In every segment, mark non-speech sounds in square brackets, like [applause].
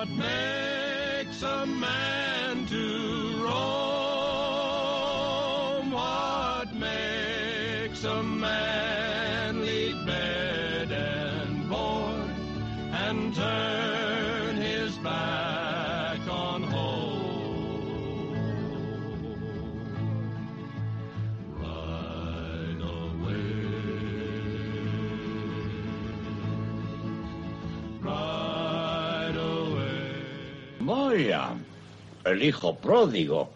what makes a man to Vaya, el hijo pródigo.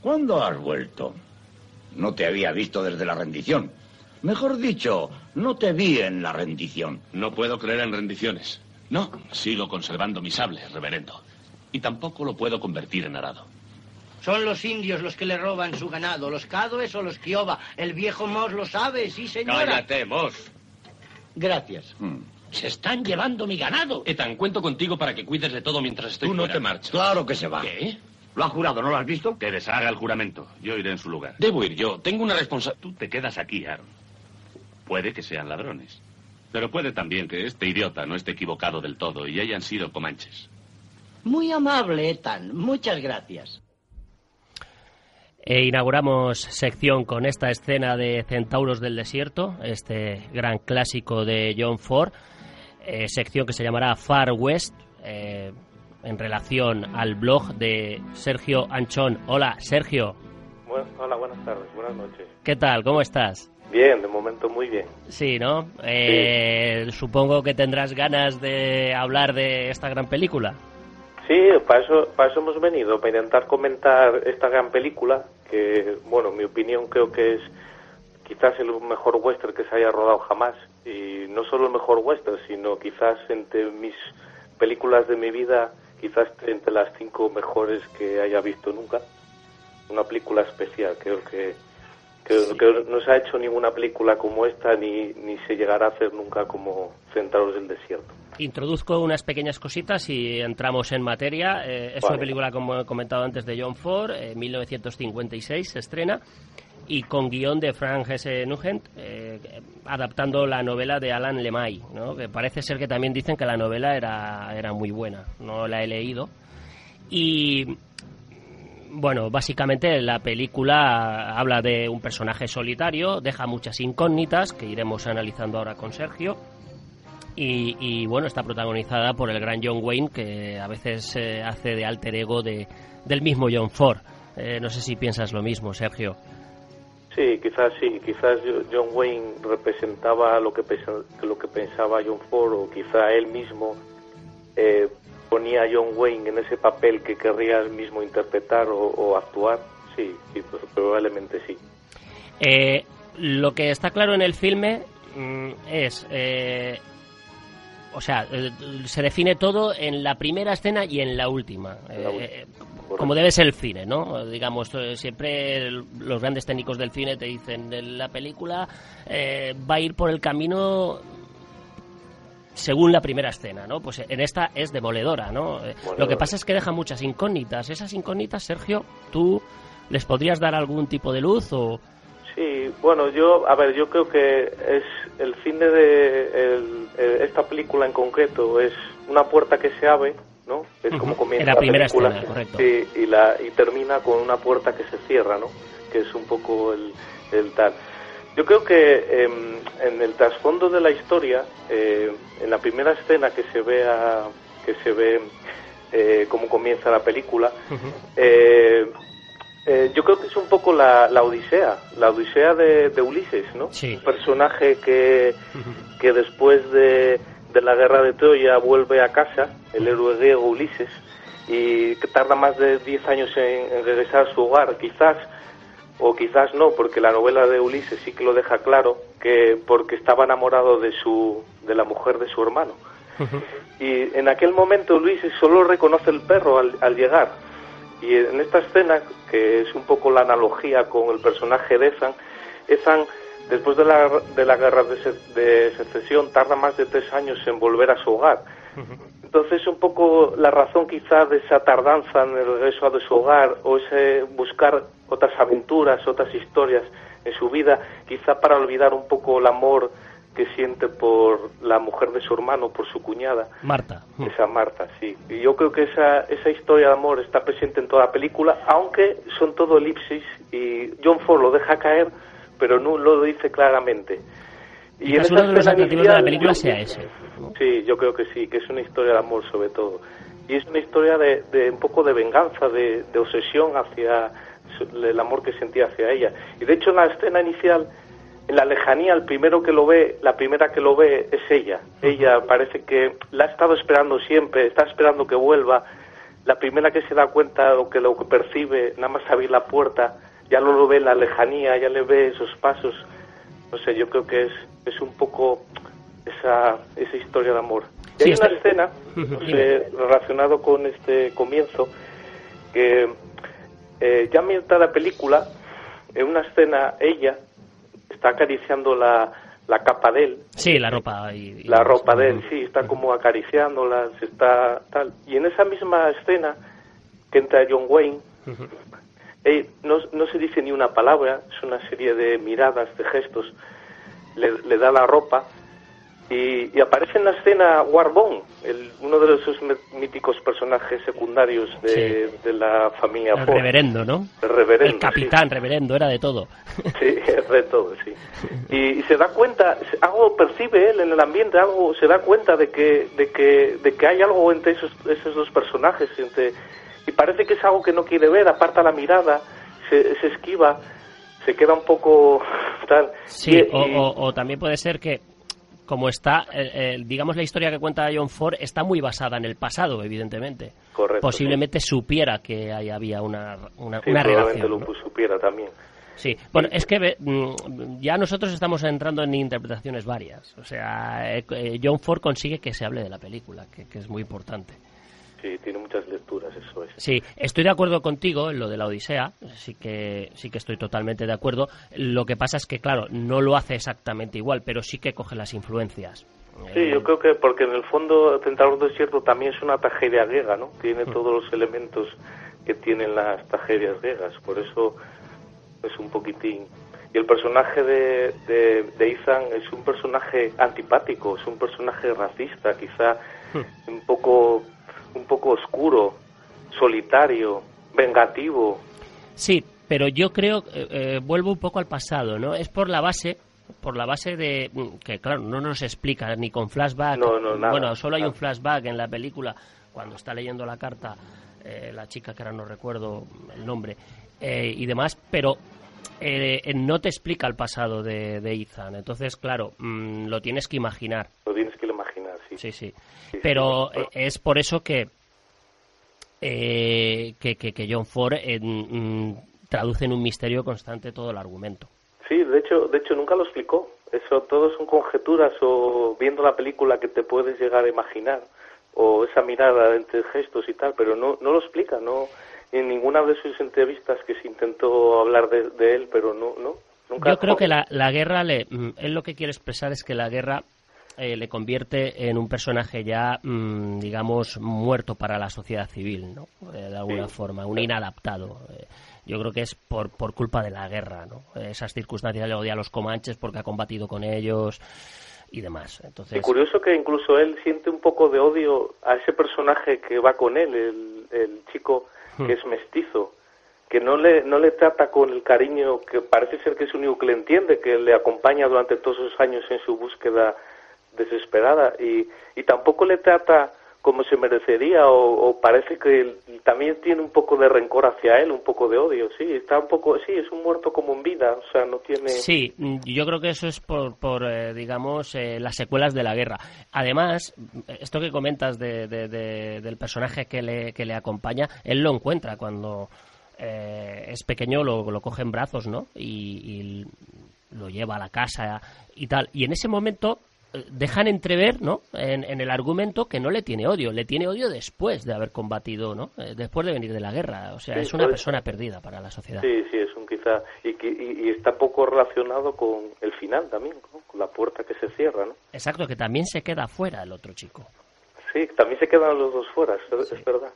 ¿Cuándo has vuelto? No te había visto desde la rendición. Mejor dicho, no te vi en la rendición. No puedo creer en rendiciones. No, sigo conservando mi sable, reverendo. Y tampoco lo puedo convertir en arado. Son los indios los que le roban su ganado, los cadoes o los kiowa. El viejo Moss lo sabe, sí, señora. Cállate, Moss. Gracias. Hmm. Se están llevando mi ganado. Ethan, cuento contigo para que cuides de todo mientras estoy Tú no fuera. te marchas. Claro que se va. ¿Qué? ¿Lo ha jurado? ¿No lo has visto? Que deshaga el juramento. Yo iré en su lugar. Debo ir yo. Tengo una responsabilidad. Tú te quedas aquí, Aaron. Puede que sean ladrones. Pero puede también que este idiota no esté equivocado del todo y hayan sido comanches. Muy amable, Ethan. Muchas gracias. E inauguramos sección con esta escena de Centauros del Desierto, este gran clásico de John Ford, eh, sección que se llamará Far West, eh, en relación al blog de Sergio Anchón. Hola, Sergio, Bueno, hola, buenas tardes, buenas noches. ¿qué tal? ¿Cómo estás? Bien, de momento muy bien. Sí, ¿no? Eh, Supongo que tendrás ganas de hablar de esta gran película. Sí, para eso, para eso hemos venido, para intentar comentar esta gran película, que, bueno, en mi opinión creo que es quizás el mejor western que se haya rodado jamás. Y no solo el mejor western, sino quizás entre mis películas de mi vida, quizás entre las cinco mejores que haya visto nunca. Una película especial, creo que, que, que no se ha hecho ninguna película como esta, ni, ni se llegará a hacer nunca como Centauros del Desierto. Introduzco unas pequeñas cositas y entramos en materia. Eh, es una Vale. película, como he comentado antes, de John Ford, eh, 1956 se estrena, y con guion de Frank S. Nugent, eh, adaptando la novela de Alan Lemay, ¿no? que parece ser que también dicen que la novela era, era muy buena. No la he leído. Y bueno, básicamente la película habla de un personaje solitario, deja muchas incógnitas que iremos analizando ahora con Sergio. Y, bueno, está protagonizada por el gran John Wayne, que a veces eh, hace de alter ego de, del mismo John Ford. Eh, no sé si piensas lo mismo, Sergio. Sí, quizás sí, quizás John Wayne representaba lo que, pensa- lo que pensaba John Ford o quizá él mismo eh, ponía a John Wayne en ese papel que querría él mismo interpretar o, o actuar. Sí, sí, pues, probablemente sí. Eh, lo que está claro en el filme mm, es, eh, o sea, eh, se define todo en la primera escena y en la última. La Eh, última, correcto. como debe ser el cine, ¿no? Digamos, siempre los grandes técnicos del cine te dicen, la película eh, va a ir por el camino según la primera escena, ¿no? Pues en esta es demoledora, ¿no? Eh, Lo que pasa es que deja muchas incógnitas. Esas incógnitas, Sergio, ¿tú les podrías dar algún tipo de luz o...? Sí, bueno, yo, a ver, yo creo que es el cine de el- eh, esta película en concreto es una puerta que se abre, ¿no? Es como comienza En la primera película. escena, correcto. Y la y termina con una puerta que se cierra, ¿no? Que es un poco el, el tal. Yo creo que em, en el trasfondo de la historia, eh, en la primera escena que se ve a- que se ve eh, cómo comienza la película, eh, eh, yo creo que es un poco la, la odisea, la odisea de, de Ulises, ¿no? Sí. Un personaje que, que después de, de la guerra de Troya vuelve a casa, el héroe griego Ulises, y que tarda más de 10 años en, en regresar a su hogar, quizás, o quizás no, porque la novela de Ulises sí que lo deja claro, que porque estaba enamorado de, su, de la mujer de su hermano. Y en aquel momento Luis solo reconoce el perro al, al llegar. Y en esta escena, que es un poco la analogía con el personaje de Ethan, Ethan, después de la, de la guerra de, se- de secesión, tarda más de tres años en volver a su hogar. Entonces, un poco la razón quizá de esa tardanza en el regreso a su hogar o ese buscar otras aventuras, otras historias en su vida, quizá para olvidar un poco el amor que siente por la mujer de su hermano, por su cuñada. Marta. Esa Marta, sí. Y yo creo que esa, esa historia de amor está presente en toda la película, aunque son todo elipsis y John Ford lo deja caer, pero no lo dice claramente. Y en uno de los atractivos de la película sea ese. Sí, yo creo que sí, que es una historia de amor sobre todo. Y es una historia de, de un poco de venganza, de, de obsesión hacia el amor que sentía hacia ella. Y de hecho en la escena inicial, en la lejanía, el primero que lo ve, la primera que lo ve es ella. Ella parece que la ha estado esperando siempre, está esperando que vuelva. La primera que se da cuenta o que lo que percibe, nada más abrir la puerta, ya no lo ve en la lejanía, ya le ve esos pasos. No sé, yo creo que es, es un poco esa, esa historia de amor. Y hay una escena, [laughs] no sé, relacionado con este comienzo, que eh, ya mitad de la película, en una escena, ella está acariciando la, la capa de él. Sí, la ropa. Y, la ropa de él, sí, está como acariciándola, se está tal. Y en esa misma escena que entra John Wayne, no, no se dice ni una palabra, es una serie de miradas, de gestos, le, le da la ropa y, aparece en la escena Warbon, el, uno de esos míticos personajes secundarios de, de la familia El reverendo, ¿no? El reverendo. El capitán, reverendo, era de todo. [laughs] Sí, de todo, sí. Y, se da cuenta, algo percibe él en el ambiente, algo se da cuenta de que, de que, de que hay algo entre esos, esos dos personajes, entre, y parece que es algo que no quiere ver, aparta la mirada, se, se esquiva, se queda un poco [laughs] tal. Sí, o, o también puede ser que como está, eh, digamos, la historia que cuenta John Ford está muy basada en el pasado, evidentemente. Correcto. Posiblemente supiera que ahí había una, una, sí, una relación. ¿no? lo supiera también. Sí, bueno, es que mm, ya nosotros estamos entrando en interpretaciones varias. O sea, eh, eh, John Ford consigue que se hable de la película, que, que es muy importante. Sí, tiene muchas lecturas, eso es. Sí, estoy de acuerdo contigo en lo de la Odisea, sí que, sí que estoy totalmente de acuerdo. Lo que pasa es que, claro, no lo hace exactamente igual, pero sí que coge las influencias. Sí, yo creo que porque en el fondo Tentador Desierto también es una tragedia griega, ¿no? Tiene Mm. todos los elementos que tienen las tragedias griegas, por eso es un poquitín. Y el personaje de, de, de Ethan es un personaje antipático, es un personaje racista, quizá Mm. un poco un poco oscuro, solitario, vengativo. Sí, pero yo creo, eh, eh, vuelvo un poco al pasado, ¿no? Es por la base, por la base de, mm, que claro, no nos explica ni con flashback. No, no, nada, bueno, solo hay nada. un flashback en la película, cuando está leyendo la carta, eh, la chica que ahora no recuerdo el nombre, eh, y demás, pero eh, no te explica el pasado de, de Ethan. Entonces, claro, mm, lo tienes que imaginar. Lo tienes que imaginar, sí. Sí, sí. Sí, Pero sí. eh, es por eso que, eh, que, que, que John Ford eh, mm, traduce en un misterio constante todo el argumento. Sí, de hecho, de hecho nunca lo explicó. Eso todo son conjeturas o viendo la película que te puedes llegar a imaginar o esa mirada entre gestos y tal, pero no, no lo explica, no en ninguna de sus entrevistas que se intentó hablar de, de él, pero no, no, nunca. Yo creo que la, la guerra, le, mm, él lo que quiere expresar es que la guerra eh, le convierte en un personaje ya, mm, digamos, muerto para la sociedad civil, ¿no? Eh, de alguna Sí. forma, un inadaptado. Eh, yo creo que es por, por culpa de la guerra, ¿no? Esas circunstancias le odia a los comanches porque ha combatido con ellos y demás. Entonces, Y curioso que incluso él siente un poco de odio a ese personaje que va con él, el, el chico Hmm. que es mestizo, que no le, no le trata con el cariño que parece ser que es único que le entiende, que le acompaña durante todos esos años en su búsqueda desesperada y, y tampoco le trata como se merecería o, parece que también tiene un poco de rencor hacia él, un poco de odio, sí, está un poco, sí, es un muerto como en vida, o sea, no tiene... Sí, mm, yo creo que eso es por, por eh, digamos, eh, las secuelas de la guerra. Además, esto que comentas de, de- de- del personaje que le, que le acompaña, él lo encuentra cuando eh, es pequeño, lo, lo coge en brazos, ¿no? Y, lo lleva a la casa y tal. Y en ese momento dejan entrever, ¿no? En, en el argumento que no le tiene odio, le tiene odio después de haber combatido, ¿no? Eh, después de venir de la guerra. O sea, Sí, es una puede persona perdida para la sociedad. Sí, sí, es un quizá. Y, y, y está poco relacionado con el final también, ¿no? con la puerta que se cierra, ¿no? Exacto, que también se queda fuera el otro chico. Sí, también se quedan los dos fuera, es, Sí. es verdad.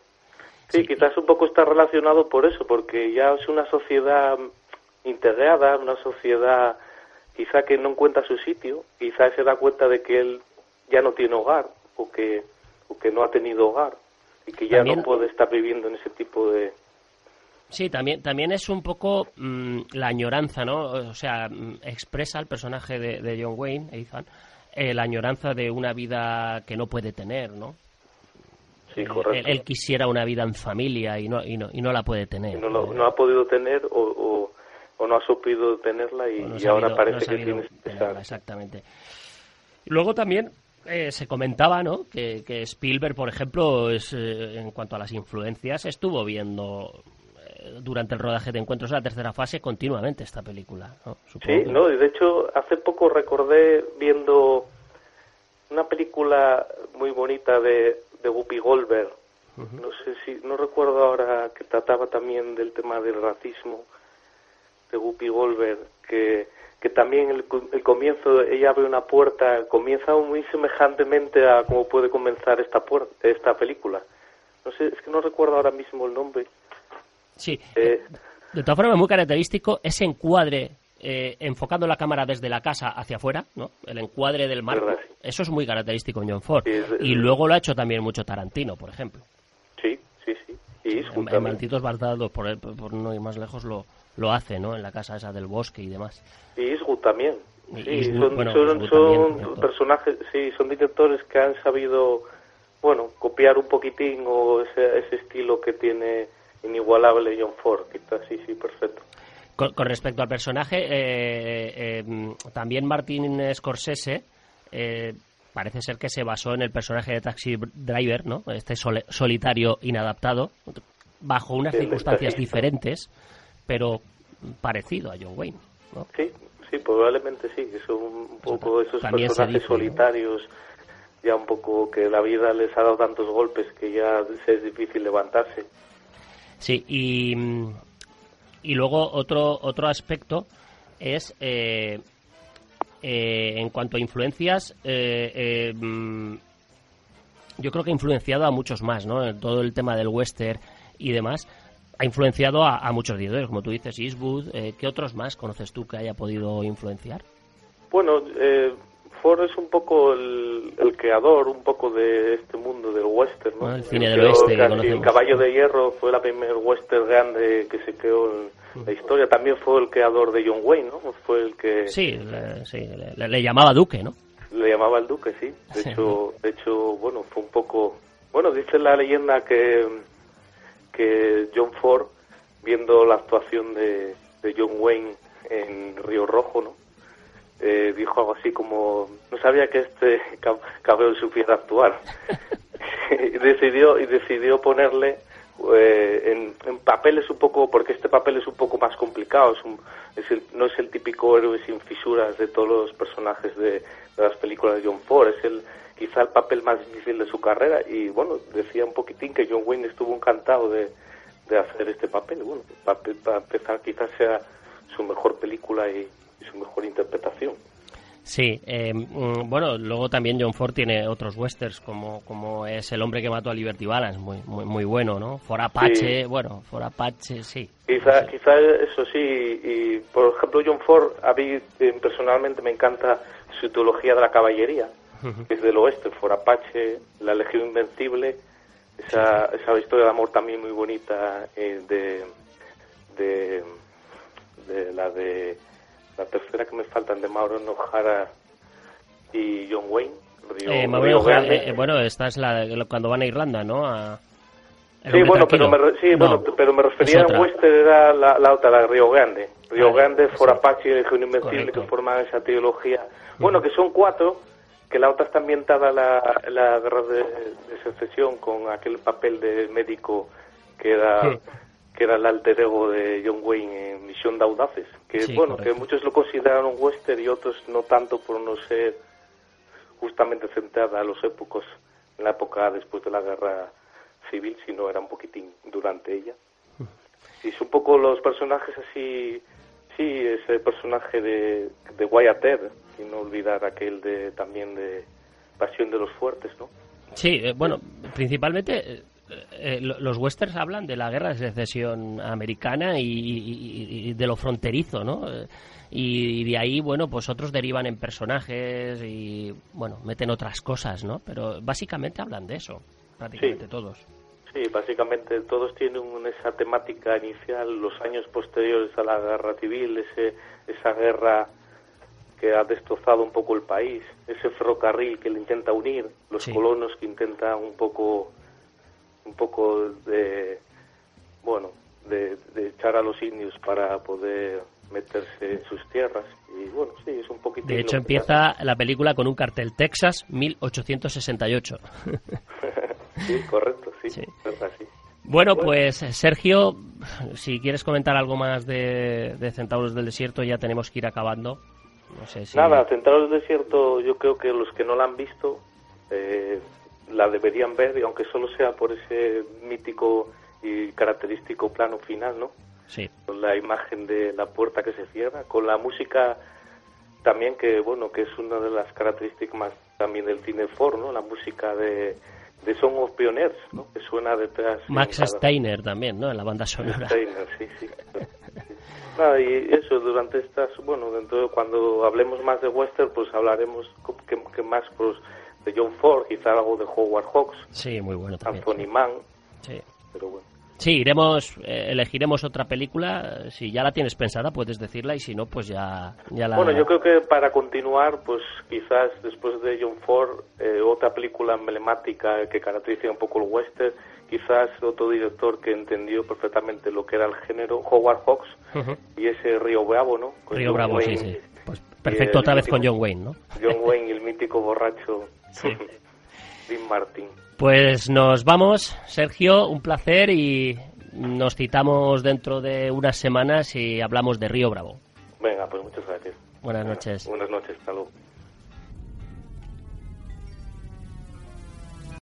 Sí, Sí. quizás un poco está relacionado por eso, porque ya es una sociedad integrada, una sociedad quizá que no encuentra su sitio, quizá se da cuenta de que él ya no tiene hogar o que, o que no ha tenido hogar y que ya También- no puede estar viviendo en ese tipo de... Sí, también, también es un poco mm, la añoranza, ¿no? O sea, mm, expresa el personaje de, de John Wayne, Ethan, eh, la añoranza de una vida que no puede tener, ¿no? Sí, correcto. Él, él quisiera una vida en familia y no, y no, y no la puede tener. No, lo- no ha podido tener o, o, o no ha sabido tenerla y, no ahora parece no que tiene tenerla, exactamente. Luego también eh, se comentaba, ¿no? Que, que Spielberg, por ejemplo, es, eh, en cuanto a las influencias, estuvo viendo eh, durante el rodaje de Encuentros de la tercera fase continuamente esta película, ¿no? Supongo Sí, que- no, y de hecho hace poco recordé viendo una película muy bonita de, de Whoopi Goldberg. No sé si, no recuerdo ahora que trataba también del tema del racismo de Whoopi Goldberg, que, que también el, co- el comienzo, ella abre una puerta, comienza muy semejantemente a cómo puede comenzar esta, puer- esta película. No sé, es que no recuerdo ahora mismo el nombre. Sí, Eh, de todas formas, muy característico ese encuadre eh, enfocando la cámara desde la casa hacia afuera, ¿no? El encuadre del marco. Verdad, sí. Eso es muy característico en John Ford. Sí, es- y luego lo ha hecho también mucho Tarantino, por ejemplo. Sí, En. Malditos Bastardos, por, por no ir más lejos, lo, lo hace, ¿no? En la casa esa del bosque y demás. Y Eastwood también. Sí, Eastwood, son, bueno, son, son personajes, sí, son directores que han sabido, bueno, copiar un poquitín o ese, ese estilo que tiene inigualable John Ford. Quizás sí, sí, perfecto. Con, con respecto al personaje, eh, eh, mm, también Martin Scorsese eh, parece ser que se basó en el personaje de Taxi Driver, ¿no? Este sole- solitario inadaptado, bajo unas Sí, circunstancias diferentes, pero parecido a John Wayne, ¿no? Sí, sí, probablemente sí, que son un poco esos personajes dice, ¿no? solitarios, ya un poco que la vida les ha dado tantos golpes que ya es difícil levantarse. Sí, y, y luego otro, otro aspecto es, eh, eh, en cuanto a influencias, eh, eh, mm, yo creo que ha influenciado a muchos más, ¿no? Todo el tema del western y demás. Ha influenciado a, a muchos directores, como tú dices, Eastwood. Eh, ¿Qué otros más conoces tú que haya podido influenciar? Bueno, eh, Ford es un poco el, el creador, un poco de este mundo del western, ¿no? Ah, el cine del oeste que. El Caballo de Hierro fue la primer western grande que se creó en la historia. También fue el creador de John Wayne, ¿no? Fue el que Sí, le, sí, le- le llamaba Duque, ¿no? le llamaba el Duque, sí. De Sí. hecho, de hecho, bueno, fue un poco... Bueno, dice la leyenda que, que John Ford, viendo la actuación de, de John Wayne en Río Rojo, ¿no? Eh, dijo algo así como, no sabía que este [laughs] cab- cabrón supiera actuar. [laughs] [laughs] y decidió y decidió ponerle eh, en, en papeles un poco, porque este papel es un poco más complicado, es un- es el- no es el típico héroe sin fisuras de todos los personajes de, las películas de John Ford, es el quizá el papel más difícil de su carrera y bueno, decía un poquitín que John Wayne estuvo encantado de, de hacer este papel, bueno, para, para empezar quizás sea su mejor película y su mejor interpretación. Sí, eh, bueno, luego también John Ford tiene otros westerns como, como es El hombre que mató a Liberty Balance, muy, muy, muy bueno, ¿no? For Apache, Sí. bueno, For Apache, sí. Quizá, quizá eso sí, y por ejemplo John Ford, a mí eh, personalmente me encanta su teología de la caballería, que es del oeste, For Apache, La Legión Invencible, esa, esa historia de amor también muy bonita eh, de, de, de la de la tercera que me faltan de Mauro Nojara y John Wayne, Río, Eh, eh, bueno, esta es la cuando van a Irlanda, ¿no? A- El Sí, bueno, pero me, re- sí, No, bueno, pero me es refería western era la, la otra, la Río Grande. Río Ah, Grande, For sí. Apache y Legión Invencible que forman esa teología. Bueno, que son cuatro, que la otra está ambientada en la, la guerra de, de secesión con aquel papel de médico que era Sí. Que era el alter ego de John Wayne en Misión de Audaces. Que Sí, bueno, correcto. que muchos lo consideran un western y otros no tanto por no ser justamente centrada a los épocos en la época después de la guerra civil, sino era un poquitín durante ella. Y es un poco los personajes así, sí, ese personaje de, de Wyatt Earp, y no olvidar aquel de también de Pasión de los Fuertes, ¿no? Sí, eh, bueno, principalmente eh, lo- los westerns hablan de la guerra de secesión americana y, y- y de lo fronterizo, ¿no? Eh, Y, de ahí, bueno, pues otros derivan en personajes y, bueno, meten otras cosas, ¿no? Pero básicamente hablan de eso, prácticamente Sí. todos. Sí, básicamente todos tienen esa temática inicial, los años posteriores a la guerra civil, ese, esa guerra que ha destrozado un poco el país, ese ferrocarril que le intenta unir, los Sí. colonos que intentan un poco, un poco de, bueno, de, de echar a los indios para poder meterse en sus tierras y bueno, sí, es un poquitín. De hecho, empieza la película con un cartel Texas 1868. [laughs] sí, correcto, sí, Sí. es verdad, sí. Bueno, Bueno. pues Sergio, si quieres comentar algo más de, de Centauros del Desierto, ya tenemos que ir acabando. No sé si... Nada, Centauros del Desierto, yo creo que los que no la han visto eh, la deberían ver, y aunque solo sea por ese mítico y característico plano final, ¿no? Sí, Con la imagen de la puerta que se cierra, con la música también que, bueno, que es una de las características más también del cine Ford, ¿no? La música de, de Song of Pioneers, ¿no? Que suena detrás. Max cada- Steiner también, ¿no? En la banda sonora. Steiner, sí, sí. Nada, [laughs] y eso, durante estas, bueno, dentro de cuando hablemos más de western, pues hablaremos que, que más pues, de John Ford, quizá algo de Howard Hawks, Sí, muy bueno también. Anthony Mann, Sí. pero bueno. Sí, iremos, eh, elegiremos otra película. Si ya la tienes pensada, puedes decirla y si no, pues ya, ya la. Bueno, yo creo que para continuar, pues quizás después de John Ford, eh, otra película emblemática que caracteriza un poco el western, quizás otro director que entendió perfectamente lo que era el género, Howard Hawks, Ujú. y ese Río Bravo, ¿no? Con Río John Bravo, sí, Wayne, sí. Pues y perfecto otra vez con mítico- John Wayne, ¿no? John Wayne y el mítico borracho Sí. [laughs] Dean Martin. Pues nos vamos, Sergio, un placer y nos citamos dentro de unas semanas y hablamos de Río Bravo. Venga, pues muchas gracias. Buenas noches. Buenas noches, hasta luego.